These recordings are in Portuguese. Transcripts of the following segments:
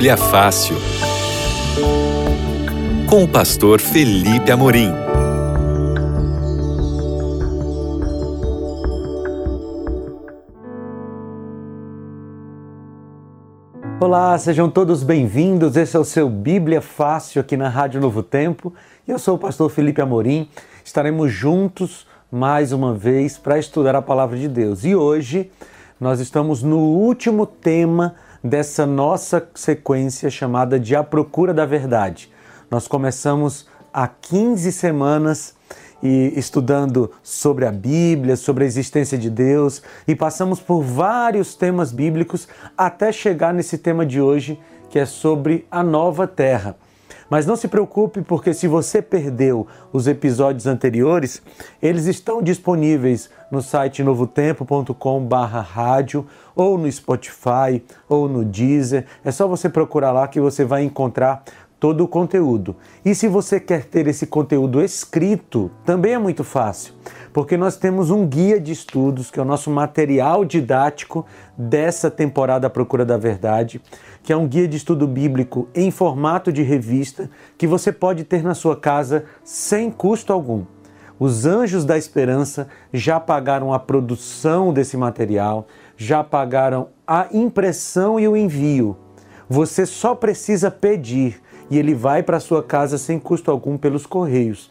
Bíblia Fácil. Com o pastor Felipe Amorim. Olá, sejam todos bem-vindos. Esse é o seu Bíblia Fácil aqui na Rádio Novo Tempo. Eu sou o pastor Felipe Amorim. Estaremos juntos mais uma vez para estudar a palavra de Deus. E hoje nós estamos no último tema dessa nossa sequência chamada de A Procura da Verdade. Nós começamos há 15 semanas e estudando sobre a Bíblia, sobre a existência de Deus e passamos por vários temas bíblicos até chegar nesse tema de hoje, que é sobre a nova terra. Mas não se preocupe, porque se você perdeu os episódios anteriores, eles estão disponíveis no site novotempo.com/rádio ou no Spotify ou no Deezer. É só você procurar lá que você vai encontrar todo o conteúdo. E se você quer ter esse conteúdo escrito, também é muito fácil, porque nós temos um guia de estudos, que é o nosso material didático dessa temporada Procura da Verdade que é um guia de estudo bíblico em formato de revista que você pode ter na sua casa sem custo algum. Os Anjos da Esperança já pagaram a produção desse material, já pagaram a impressão e o envio. Você só precisa pedir e ele vai para sua casa sem custo algum pelos correios.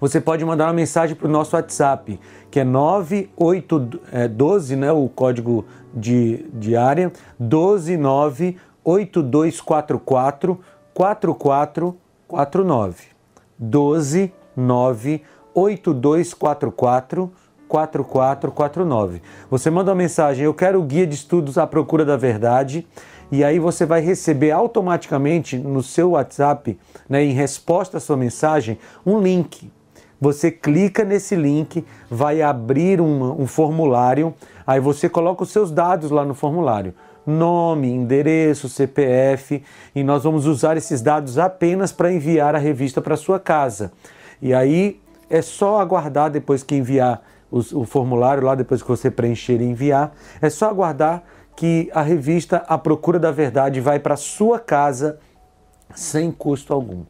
Você pode mandar uma mensagem para o nosso WhatsApp, que é 9812, é, né, o código de, de área, 1298244 4449. 1298244 4449. Você manda uma mensagem, eu quero o guia de estudos à procura da verdade, e aí você vai receber automaticamente no seu WhatsApp, né, em resposta à sua mensagem, um link você clica nesse link, vai abrir um, um formulário, aí você coloca os seus dados lá no formulário nome, endereço, CPF, e nós vamos usar esses dados apenas para enviar a revista para sua casa. E aí é só aguardar depois que enviar os, o formulário lá, depois que você preencher e enviar, é só aguardar que a revista A Procura da Verdade vai para sua casa sem custo algum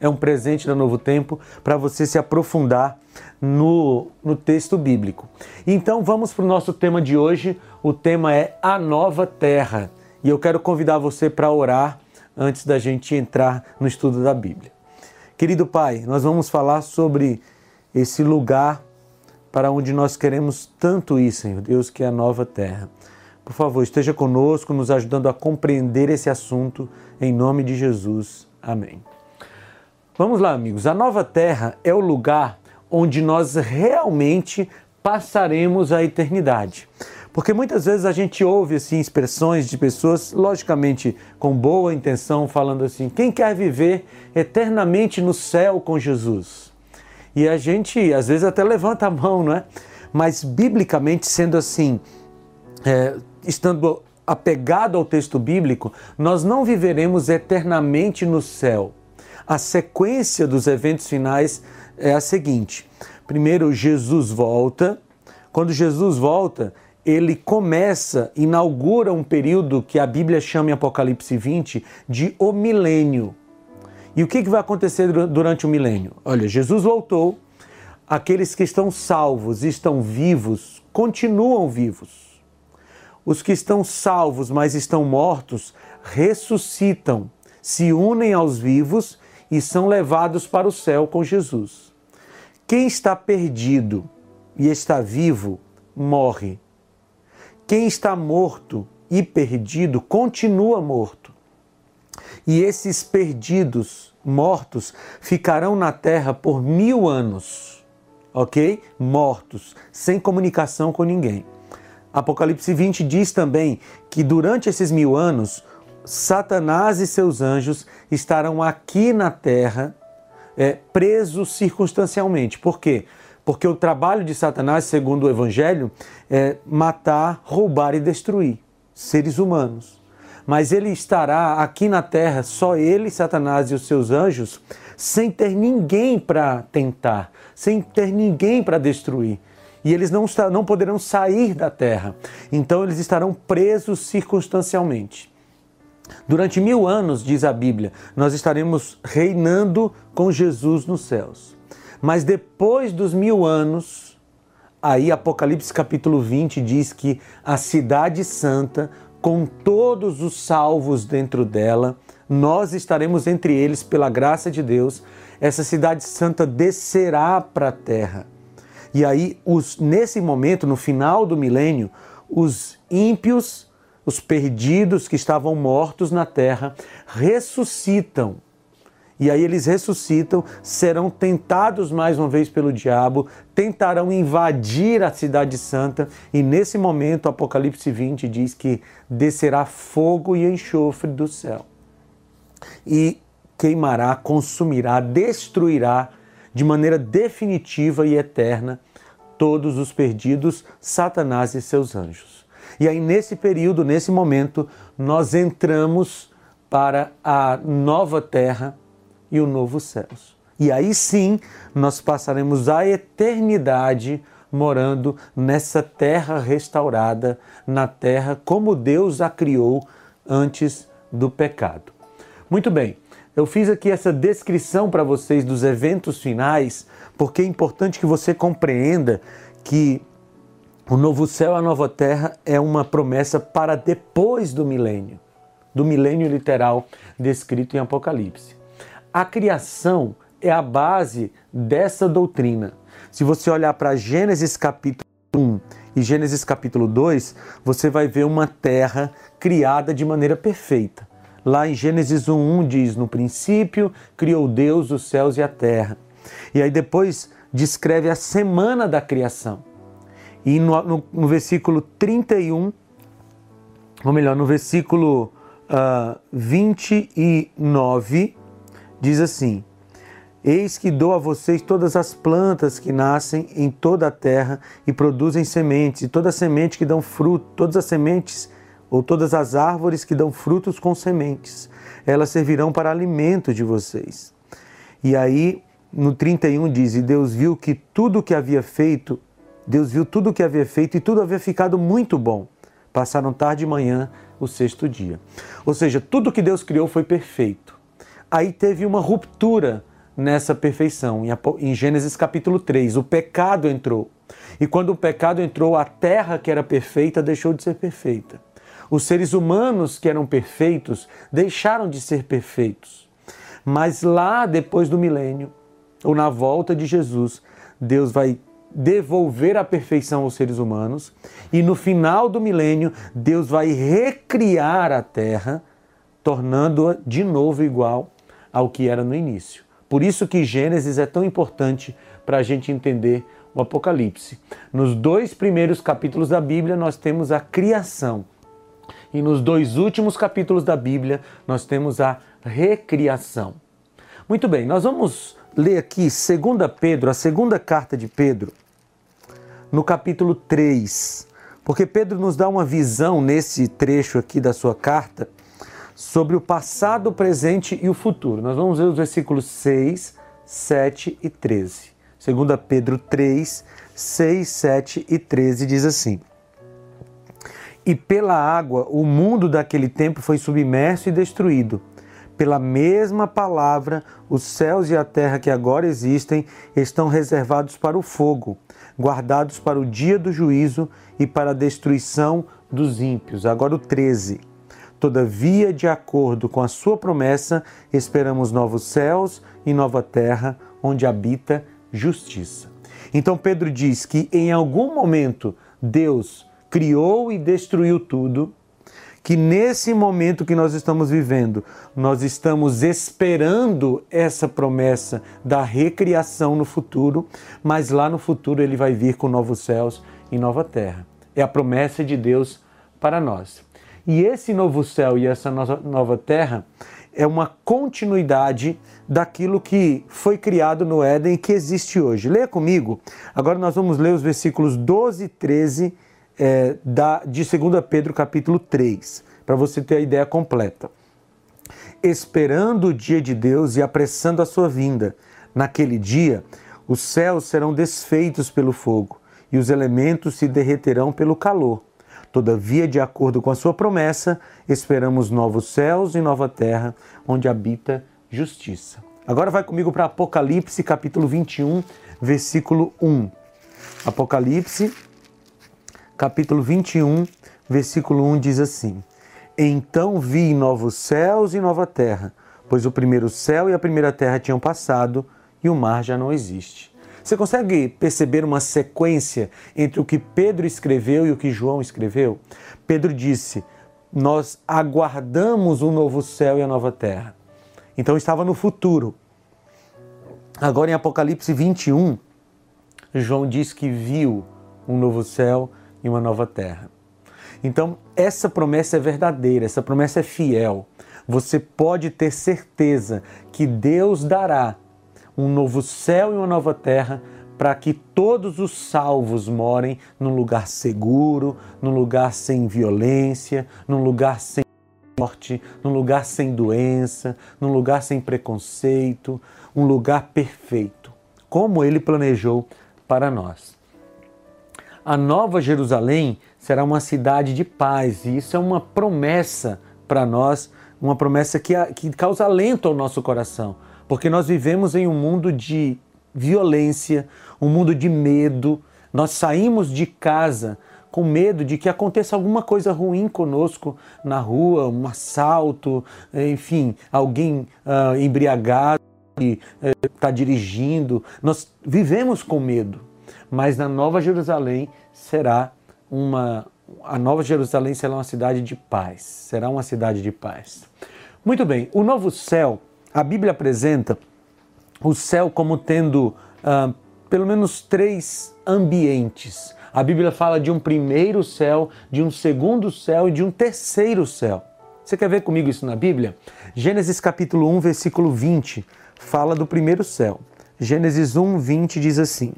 é um presente da Novo Tempo para você se aprofundar no, no texto bíblico. Então vamos para o nosso tema de hoje. O tema é a nova terra. E eu quero convidar você para orar antes da gente entrar no estudo da Bíblia. Querido Pai, nós vamos falar sobre esse lugar para onde nós queremos tanto ir, Senhor Deus, que é a nova terra. Por favor, esteja conosco, nos ajudando a compreender esse assunto, em nome de Jesus. Amém. Vamos lá, amigos. A nova terra é o lugar onde nós realmente passaremos a eternidade. Porque muitas vezes a gente ouve assim expressões de pessoas, logicamente com boa intenção, falando assim: quem quer viver eternamente no céu com Jesus? E a gente às vezes até levanta a mão, não é? Mas biblicamente sendo assim, é, estando apegado ao texto bíblico, nós não viveremos eternamente no céu a sequência dos eventos finais é a seguinte: primeiro, Jesus volta. Quando Jesus volta, ele começa, inaugura um período que a Bíblia chama em Apocalipse 20 de o milênio. E o que vai acontecer durante o milênio? Olha, Jesus voltou, aqueles que estão salvos, estão vivos, continuam vivos. Os que estão salvos, mas estão mortos, ressuscitam, se unem aos vivos e são levados para o céu com Jesus. Quem está perdido e está vivo, morre. Quem está morto e perdido, continua morto. E esses perdidos, mortos, ficarão na terra por mil anos, ok? Mortos, sem comunicação com ninguém. Apocalipse 20 diz também que durante esses mil anos, Satanás e seus anjos estarão aqui na terra é, presos circunstancialmente. Por quê? Porque o trabalho de Satanás, segundo o Evangelho, é matar, roubar e destruir seres humanos. Mas ele estará aqui na terra, só ele, Satanás e os seus anjos, sem ter ninguém para tentar, sem ter ninguém para destruir. E eles não, não poderão sair da terra. Então eles estarão presos circunstancialmente. Durante mil anos, diz a Bíblia, nós estaremos reinando com Jesus nos céus. Mas depois dos mil anos, aí Apocalipse capítulo 20 diz que a cidade santa, com todos os salvos dentro dela, nós estaremos entre eles pela graça de Deus. Essa cidade santa descerá para a terra. E aí, os, nesse momento, no final do milênio, os ímpios os perdidos que estavam mortos na terra ressuscitam. E aí eles ressuscitam, serão tentados mais uma vez pelo diabo, tentarão invadir a cidade santa, e nesse momento Apocalipse 20 diz que descerá fogo e enxofre do céu. E queimará, consumirá, destruirá de maneira definitiva e eterna todos os perdidos, Satanás e seus anjos. E aí, nesse período, nesse momento, nós entramos para a nova terra e o novo céus. E aí sim, nós passaremos a eternidade morando nessa terra restaurada, na terra como Deus a criou antes do pecado. Muito bem, eu fiz aqui essa descrição para vocês dos eventos finais, porque é importante que você compreenda que o novo céu e a nova terra é uma promessa para depois do milênio, do milênio literal descrito em Apocalipse. A criação é a base dessa doutrina. Se você olhar para Gênesis capítulo 1 e Gênesis capítulo 2, você vai ver uma terra criada de maneira perfeita. Lá em Gênesis 1:1 diz: "No princípio criou Deus os céus e a terra". E aí depois descreve a semana da criação. E no, no, no versículo 31, ou melhor, no versículo uh, ah, 29, diz assim: Eis que dou a vocês todas as plantas que nascem em toda a terra e produzem sementes, e toda semente que dão fruto, todas as sementes ou todas as árvores que dão frutos com sementes, elas servirão para alimento de vocês. E aí, no 31 diz: E Deus viu que tudo que havia feito Deus viu tudo o que havia feito e tudo havia ficado muito bom. Passaram tarde e manhã o sexto dia. Ou seja, tudo que Deus criou foi perfeito. Aí teve uma ruptura nessa perfeição. Em Gênesis capítulo 3, o pecado entrou. E quando o pecado entrou, a terra que era perfeita deixou de ser perfeita. Os seres humanos que eram perfeitos deixaram de ser perfeitos. Mas lá depois do milênio, ou na volta de Jesus, Deus vai devolver a perfeição aos seres humanos e no final do milênio Deus vai recriar a terra, tornando-a de novo igual ao que era no início. Por isso que Gênesis é tão importante para a gente entender o Apocalipse. Nos dois primeiros capítulos da Bíblia nós temos a criação e nos dois últimos capítulos da Bíblia nós temos a recriação. Muito bem, nós vamos ler aqui 2 Pedro, a segunda carta de Pedro, no capítulo 3, porque Pedro nos dá uma visão nesse trecho aqui da sua carta sobre o passado, o presente e o futuro. Nós vamos ver os versículos 6, 7 e 13. 2 Pedro 3, 6, 7 e 13 diz assim: E pela água o mundo daquele tempo foi submerso e destruído pela mesma palavra, os céus e a terra que agora existem estão reservados para o fogo, guardados para o dia do juízo e para a destruição dos ímpios. Agora o 13. Todavia, de acordo com a sua promessa, esperamos novos céus e nova terra, onde habita justiça. Então Pedro diz que em algum momento Deus criou e destruiu tudo que nesse momento que nós estamos vivendo, nós estamos esperando essa promessa da recriação no futuro, mas lá no futuro ele vai vir com novos céus e nova terra. É a promessa de Deus para nós. E esse novo céu e essa nova terra é uma continuidade daquilo que foi criado no Éden e que existe hoje. Leia comigo. Agora nós vamos ler os versículos 12 e 13 é, da, de 2 Pedro capítulo 3, para você ter a ideia completa. Esperando o dia de Deus e apressando a sua vinda, naquele dia os céus serão desfeitos pelo fogo e os elementos se derreterão pelo calor. Todavia, de acordo com a sua promessa, esperamos novos céus e nova terra, onde habita justiça. Agora vai comigo para Apocalipse, capítulo 21, versículo 1. Apocalipse, capítulo 21, versículo 1 diz assim: Então vi novos céus e nova terra, pois o primeiro céu e a primeira terra tinham passado e o mar já não existe. Você consegue perceber uma sequência entre o que Pedro escreveu e o que João escreveu? Pedro disse: Nós aguardamos um novo céu e a nova terra. Então estava no futuro. Agora em Apocalipse 21, João diz que viu um novo céu e uma nova terra. Então, essa promessa é verdadeira, essa promessa é fiel. Você pode ter certeza que Deus dará um novo céu e uma nova terra para que todos os salvos morem num lugar seguro, num lugar sem violência, num lugar sem morte, num lugar sem doença, num lugar sem preconceito, um lugar perfeito, como ele planejou para nós. A Nova Jerusalém será uma cidade de paz, e isso é uma promessa para nós, uma promessa que, que causa alento ao nosso coração, porque nós vivemos em um mundo de violência, um mundo de medo. Nós saímos de casa com medo de que aconteça alguma coisa ruim conosco na rua, um assalto, enfim, alguém uh, embriagado está uh, dirigindo. Nós vivemos com medo, mas na Nova Jerusalém será uma. A Nova Jerusalém será uma cidade de paz. Será uma cidade de paz. Muito bem, o novo céu, a Bíblia apresenta o céu como tendo uh, pelo menos três ambientes. A Bíblia fala de um primeiro céu, de um segundo céu e de um terceiro céu. Você quer ver comigo isso na Bíblia? Gênesis capítulo 1, versículo 20, fala do primeiro céu. Gênesis 1, 20 diz assim: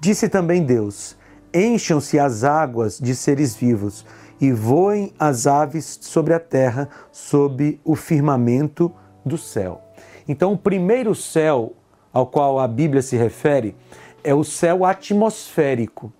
Disse também Deus: Encham-se as águas de seres vivos e voem as aves sobre a terra, sob o firmamento do céu. Então, o primeiro céu ao qual a Bíblia se refere é o céu atmosférico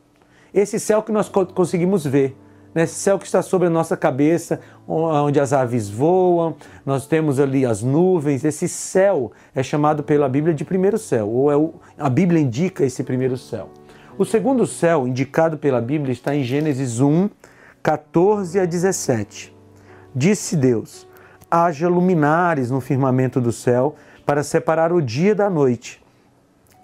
esse céu que nós conseguimos ver, né? esse céu que está sobre a nossa cabeça, onde as aves voam, nós temos ali as nuvens. Esse céu é chamado pela Bíblia de primeiro céu, ou é o, a Bíblia indica esse primeiro céu. O segundo céu, indicado pela Bíblia, está em Gênesis 1, 14 a 17. Disse Deus: haja luminares no firmamento do céu para separar o dia da noite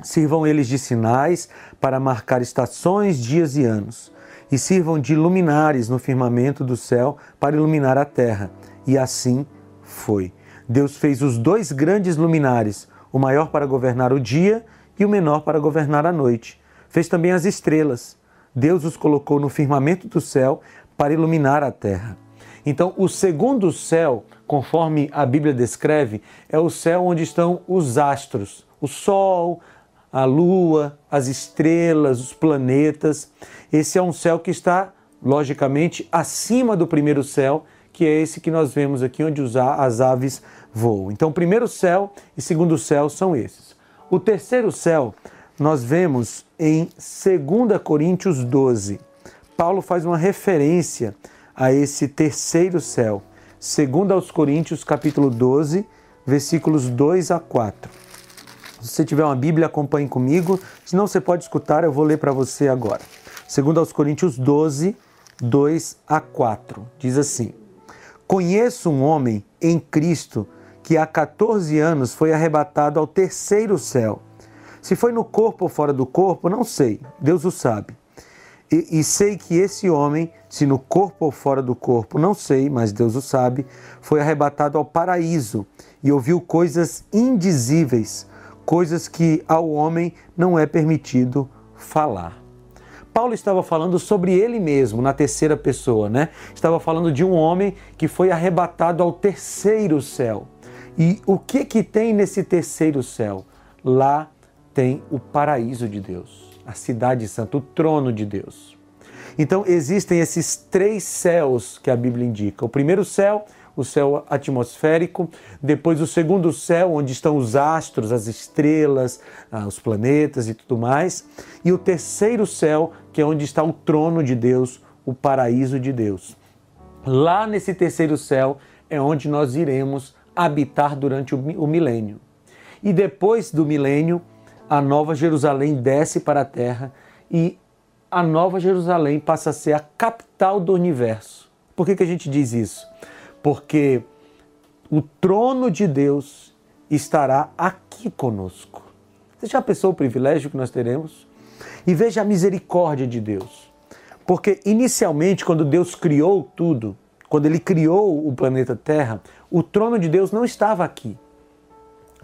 Sirvam eles de sinais para marcar estações, dias e anos, e sirvam de luminares no firmamento do céu para iluminar a terra. E assim foi. Deus fez os dois grandes luminares, o maior para governar o dia e o menor para governar a noite. Fez também as estrelas. Deus os colocou no firmamento do céu para iluminar a terra. Então, o segundo céu, conforme a Bíblia descreve, é o céu onde estão os astros, o sol, a lua, as estrelas, os planetas. Esse é um céu que está, logicamente, acima do primeiro céu, que é esse que nós vemos aqui, onde as aves voam. Então, primeiro céu e segundo céu são esses. O terceiro céu nós vemos em 2 Coríntios 12. Paulo faz uma referência a esse terceiro céu. Segundo aos Coríntios, capítulo 12, versículos 2 a 4. Se você tiver uma Bíblia, acompanhe comigo. Se não, você pode escutar, eu vou ler para você agora. Segundo aos Coríntios 12, 2 a 4. Diz assim: Conheço um homem em Cristo que há 14 anos foi arrebatado ao terceiro céu. Se foi no corpo ou fora do corpo, não sei, Deus o sabe. E, e, sei que esse homem, se no corpo ou fora do corpo, não sei, mas Deus o sabe, foi arrebatado ao paraíso e ouviu coisas indizíveis coisas que ao homem não é permitido falar. Paulo estava falando sobre ele mesmo, na terceira pessoa, né? Estava falando de um homem que foi arrebatado ao terceiro céu. E o que que tem nesse terceiro céu? Lá tem o paraíso de Deus, a cidade santa, o trono de Deus. Então existem esses três céus que a Bíblia indica. O primeiro céu o céu atmosférico, depois o segundo céu, onde estão os astros, as estrelas, ah, os planetas e tudo mais, e o terceiro céu, que é onde está o trono de Deus, o paraíso de Deus. Lá nesse terceiro céu é onde nós iremos habitar durante o milênio. E depois do milênio, a nova Jerusalém desce para a terra e a nova Jerusalém passa a ser a capital do universo. Por que, que a gente diz isso? Porque o trono de Deus estará aqui conosco. Você já pensou o privilégio que nós teremos? E veja a misericórdia de Deus. Porque inicialmente, quando Deus criou tudo, quando ele criou o planeta Terra, o trono de Deus não estava aqui.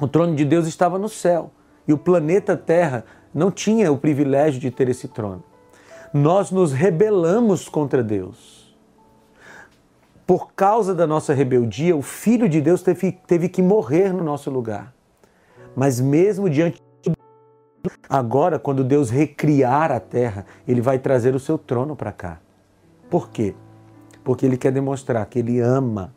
O trono de Deus estava no céu. E o planeta Terra não tinha o privilégio de ter esse trono. Nós nos rebelamos contra Deus. Por causa da nossa rebeldia, o Filho de Deus teve, teve que morrer no nosso lugar. Mas mesmo diante Agora, quando Deus recriar a terra, ele vai trazer o seu trono para cá. Por quê? Porque ele quer demonstrar que ele ama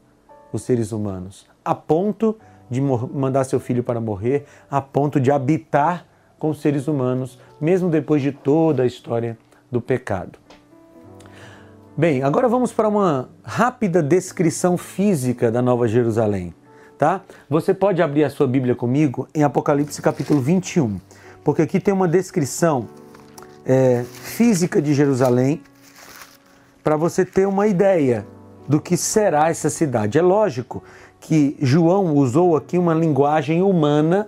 os seres humanos, a ponto de mandar seu filho para morrer, a ponto de habitar com os seres humanos, mesmo depois de toda a história do pecado. Bem, agora vamos para uma rápida descrição física da Nova Jerusalém, tá? Você pode abrir a sua Bíblia comigo em Apocalipse capítulo 21 porque aqui tem uma descrição é, física de Jerusalém para você ter uma ideia do que será essa cidade. É lógico que João usou aqui uma linguagem humana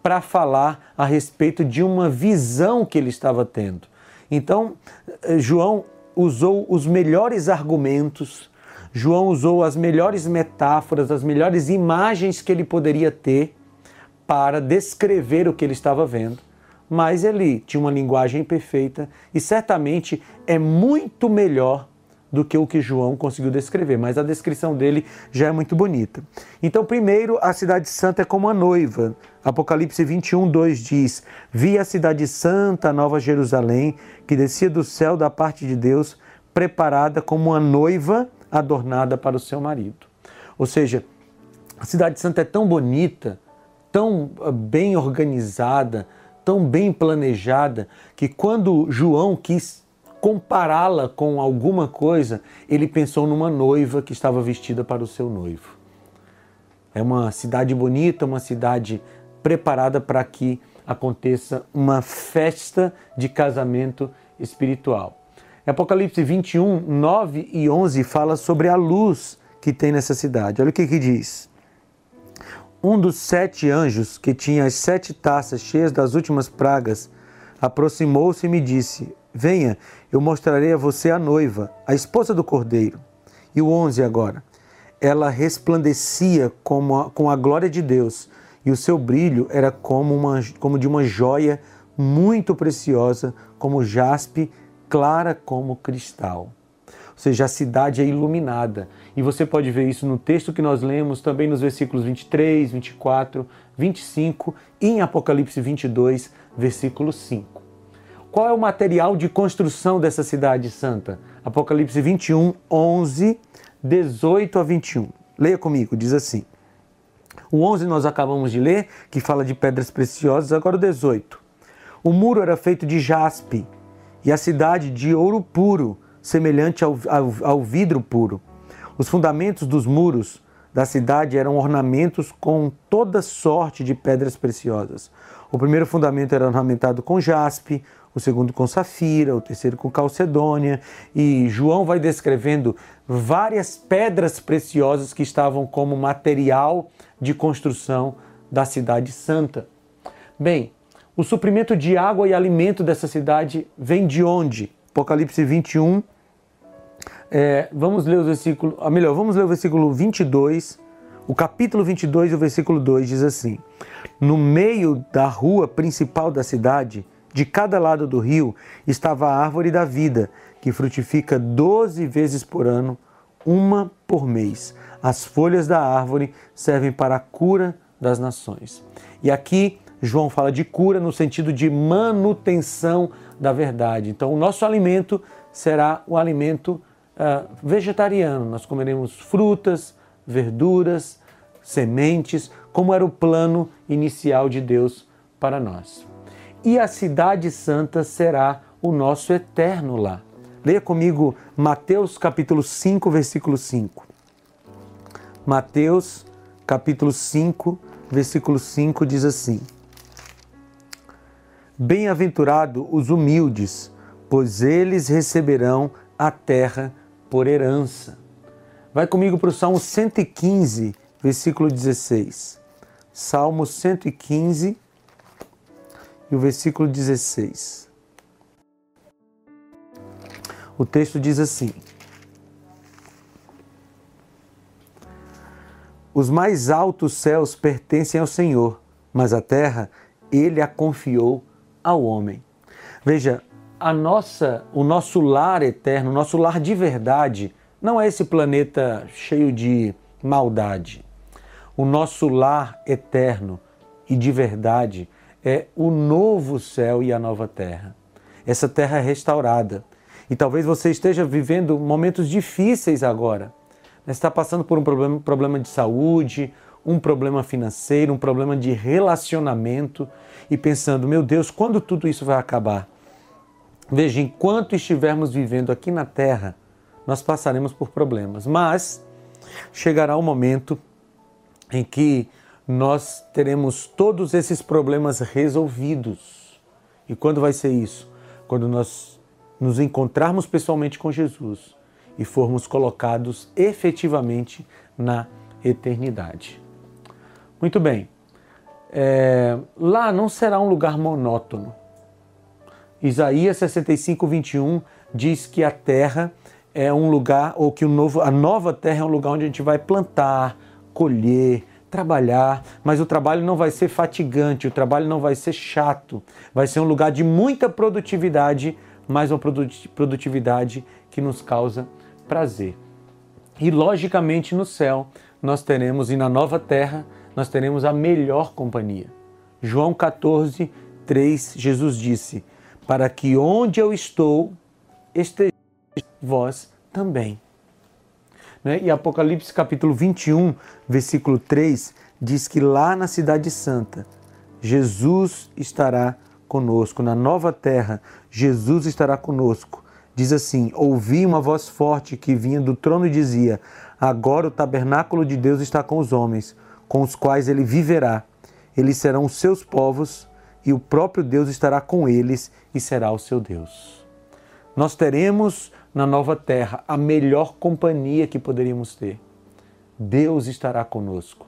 para falar a respeito de uma visão que ele estava tendo. Então, é, João usou os melhores argumentos, João usou as melhores metáforas, as melhores imagens que ele poderia ter para descrever o que ele estava vendo, mas ele tinha uma linguagem perfeita e certamente é muito melhor do que o que João conseguiu descrever, mas a descrição dele já é muito bonita. Então, primeiro, a cidade santa é como a noiva. Apocalipse 21, 2 diz: Vi a cidade santa, a nova Jerusalém, que descia do céu da parte de Deus, preparada como uma noiva adornada para o seu marido. Ou seja, a cidade santa é tão bonita, tão ah, bem organizada, tão bem planejada, que quando João quis compará-la com alguma coisa, ele pensou numa noiva que estava vestida para o seu noivo. É uma cidade bonita, uma cidade preparada para que aconteça uma festa de casamento espiritual. Apocalipse 21, 9 e 11 fala sobre a luz que tem nessa cidade. Olha o que, que diz um dos sete anjos, que tinha as sete taças cheias das últimas pragas, aproximou-se e me disse: Venha, eu mostrarei a você a noiva, a esposa do cordeiro. E o onze agora. Ela resplandecia como a, com a glória de Deus, e o seu brilho era como, uma, como de uma joia muito preciosa, como jaspe, clara como cristal seja, a cidade é iluminada. E você pode ver isso no texto que nós lemos, também nos versículos 23, 24, 25 e em Apocalipse 22, versículo 5. Qual é o material de construção dessa cidade santa? Apocalipse 21, 11, 18 a 21. Leia comigo, diz assim. O 11 nós acabamos de ler, que fala de pedras preciosas, agora o 18. O muro era feito de jaspe e a cidade de ouro puro, semelhante ao, ao, ao vidro puro. Os fundamentos dos muros da cidade eram ornamentos com toda sorte de pedras preciosas. O primeiro fundamento era ornamentado com jaspe, o segundo com safira, o terceiro com calcedônia, e João vai descrevendo várias pedras preciosas que estavam como material de construção da cidade santa. Bem, o suprimento de água e alimento dessa cidade vem de onde? Apocalipse 21, é, vamos ler o versículo, ah, melhor, vamos ler o versículo 22, o capítulo 22 e o versículo 2 diz assim: No meio da rua principal da cidade, de cada lado do rio, estava a árvore da vida, que frutifica doze vezes por ano, uma por mês. As folhas da árvore servem para a cura das nações. E aqui João fala de cura no sentido de manutenção da verdade. Então, o nosso alimento será o alimento uh, vegetariano. Nós comeremos frutas, verduras, sementes, como era o plano inicial de Deus para nós. E a Cidade Santa será o nosso eterno lar. Leia comigo Mateus capítulo 5, versículo 5. Mateus capítulo 5, versículo 5 diz assim: Bem-aventurado os humildes, pois eles receberão a terra por herança. Vai comigo para o Salmo 115, versículo 16. Salmo 115 e o versículo 16. O texto diz assim: Os mais altos céus pertencem ao Senhor, mas a terra ele a confiou ao homem. Veja, a nossa, o nosso lar eterno, o nosso lar de verdade, não é esse planeta cheio de maldade. O nosso lar eterno e de verdade é o novo céu e a nova terra. Essa terra é restaurada. E talvez você esteja vivendo momentos difíceis agora. Está passando por um problema, problema de saúde, um problema financeiro, um problema de relacionamento e pensando, meu Deus, quando tudo isso vai acabar? Veja, enquanto estivermos vivendo aqui na Terra, nós passaremos por problemas, mas chegará o um momento em que nós teremos todos esses problemas resolvidos. E quando vai ser isso? Quando nós nos encontrarmos pessoalmente com Jesus e formos colocados efetivamente na eternidade. Muito bem. É, lá não será um lugar monótono. Isaías 65, 21 diz que a terra é um lugar, ou que o novo, a nova terra é um lugar onde a gente vai plantar, colher, trabalhar, mas o trabalho não vai ser fatigante, o trabalho não vai ser chato, vai ser um lugar de muita produtividade, mas uma produtividade que nos causa prazer. E logicamente no céu nós teremos, e na nova terra, nós teremos a melhor companhia. João 14, 3, Jesus disse: Para que onde eu estou, estejais vós também. Né? E Apocalipse capítulo 21, versículo 3, diz que lá na Cidade Santa, Jesus estará conosco. Na nova terra, Jesus estará conosco. Diz assim: Ouvi uma voz forte que vinha do trono e dizia: Agora o tabernáculo de Deus está com os homens, com os quais ele viverá. Eles serão os seus povos e o próprio Deus estará com eles e será o seu Deus. Nós teremos na nova terra a melhor companhia que poderíamos ter. Deus estará conosco.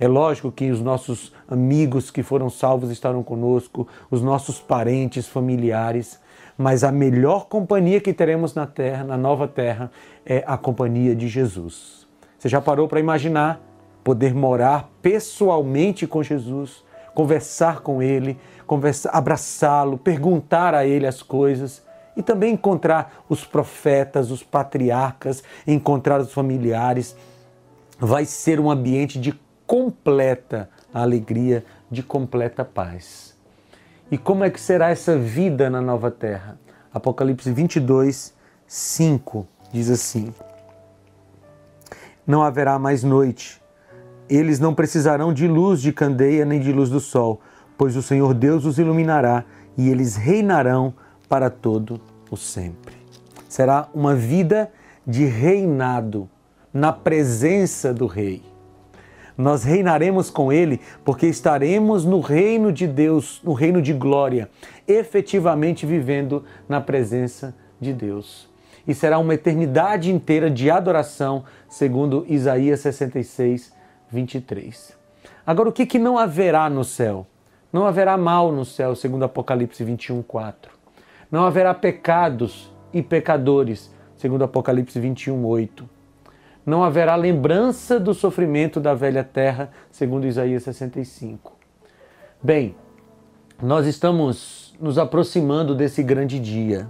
É lógico que os nossos amigos que foram salvos estarão conosco, os nossos parentes, familiares, mas a melhor companhia que teremos na terra, na nova terra, é a companhia de Jesus. Você já parou para imaginar poder morar pessoalmente com Jesus, conversar com ele, conversar, abraçá-lo, perguntar a ele as coisas? E também encontrar os profetas, os patriarcas, encontrar os familiares. Vai ser um ambiente de completa alegria, de completa paz. E como é que será essa vida na nova terra? Apocalipse 22, 5 diz assim: Não haverá mais noite. Eles não precisarão de luz de candeia nem de luz do sol, pois o Senhor Deus os iluminará e eles reinarão para todo o sempre. Será uma vida de reinado na presença do Rei. Nós reinaremos com Ele porque estaremos no reino de Deus, no reino de glória, efetivamente vivendo na presença de Deus. E será uma eternidade inteira de adoração, segundo Isaías 66, 23. Agora, o que, que não haverá no céu? Não haverá mal no céu, segundo Apocalipse 21, 4. Não haverá pecados e pecadores, segundo Apocalipse 21, 8. Não haverá lembrança do sofrimento da velha terra, segundo Isaías 65. Bem, nós estamos nos aproximando desse grande dia.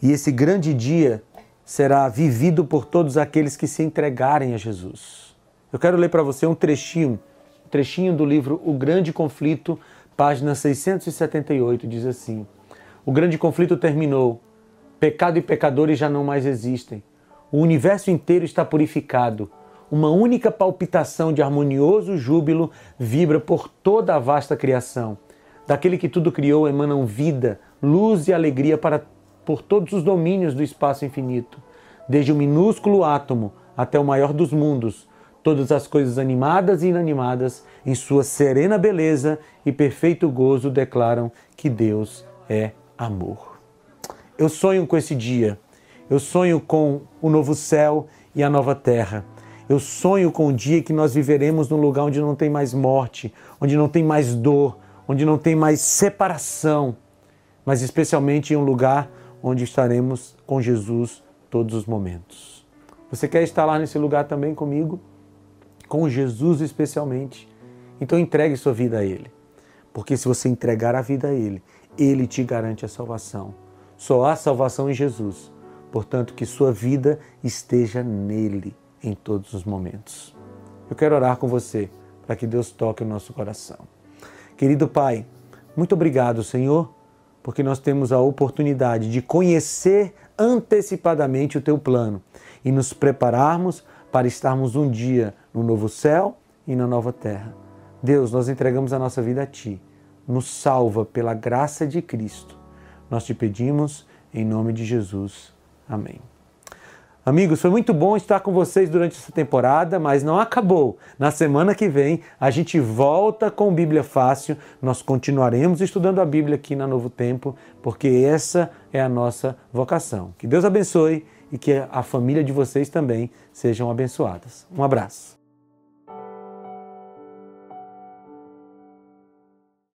E esse grande dia será vivido por todos aqueles que se entregarem a Jesus. Eu quero ler para você um trechinho, um trechinho do livro O Grande Conflito, página 678, diz assim: o grande conflito terminou. Pecado e pecadores já não mais existem. O universo inteiro está purificado. Uma única palpitação de harmonioso júbilo vibra por toda a vasta criação. Daquele que tudo criou emanam vida, luz e alegria para por todos os domínios do espaço infinito, desde o minúsculo átomo até o maior dos mundos, todas as coisas animadas e inanimadas, em sua serena beleza e perfeito gozo, declaram que Deus é amor. Eu sonho com esse dia, eu sonho com o novo céu e a nova terra. Eu sonho com o dia que nós viveremos num lugar onde não tem mais morte, onde não tem mais dor, onde não tem mais separação, mas especialmente em um lugar onde estaremos com Jesus todos os momentos. Você quer estar lá nesse lugar também comigo? Com Jesus especialmente? Então entregue sua vida a Ele. Porque se você entregar a vida a Ele, Ele te garante a salvação. Só há salvação em Jesus. Portanto, que sua vida esteja nele em todos os momentos. Eu quero orar com você para que Deus toque o nosso coração. Querido Pai, muito obrigado, Senhor, porque nós temos a oportunidade de conhecer antecipadamente o teu plano e nos prepararmos para estarmos um dia no novo céu e na nova terra. Deus, nós entregamos a nossa vida a Ti. Nos salva pela graça de Cristo. Nós te pedimos em nome de Jesus. Amém. Amigos, foi muito bom estar com vocês durante essa temporada, mas não acabou. Na semana que vem a gente volta com Bíblia Fácil. Nós continuaremos estudando a Bíblia aqui na Novo Tempo, porque essa é a nossa vocação. Que Deus abençoe e que a família de vocês também sejam abençoadas. Um abraço.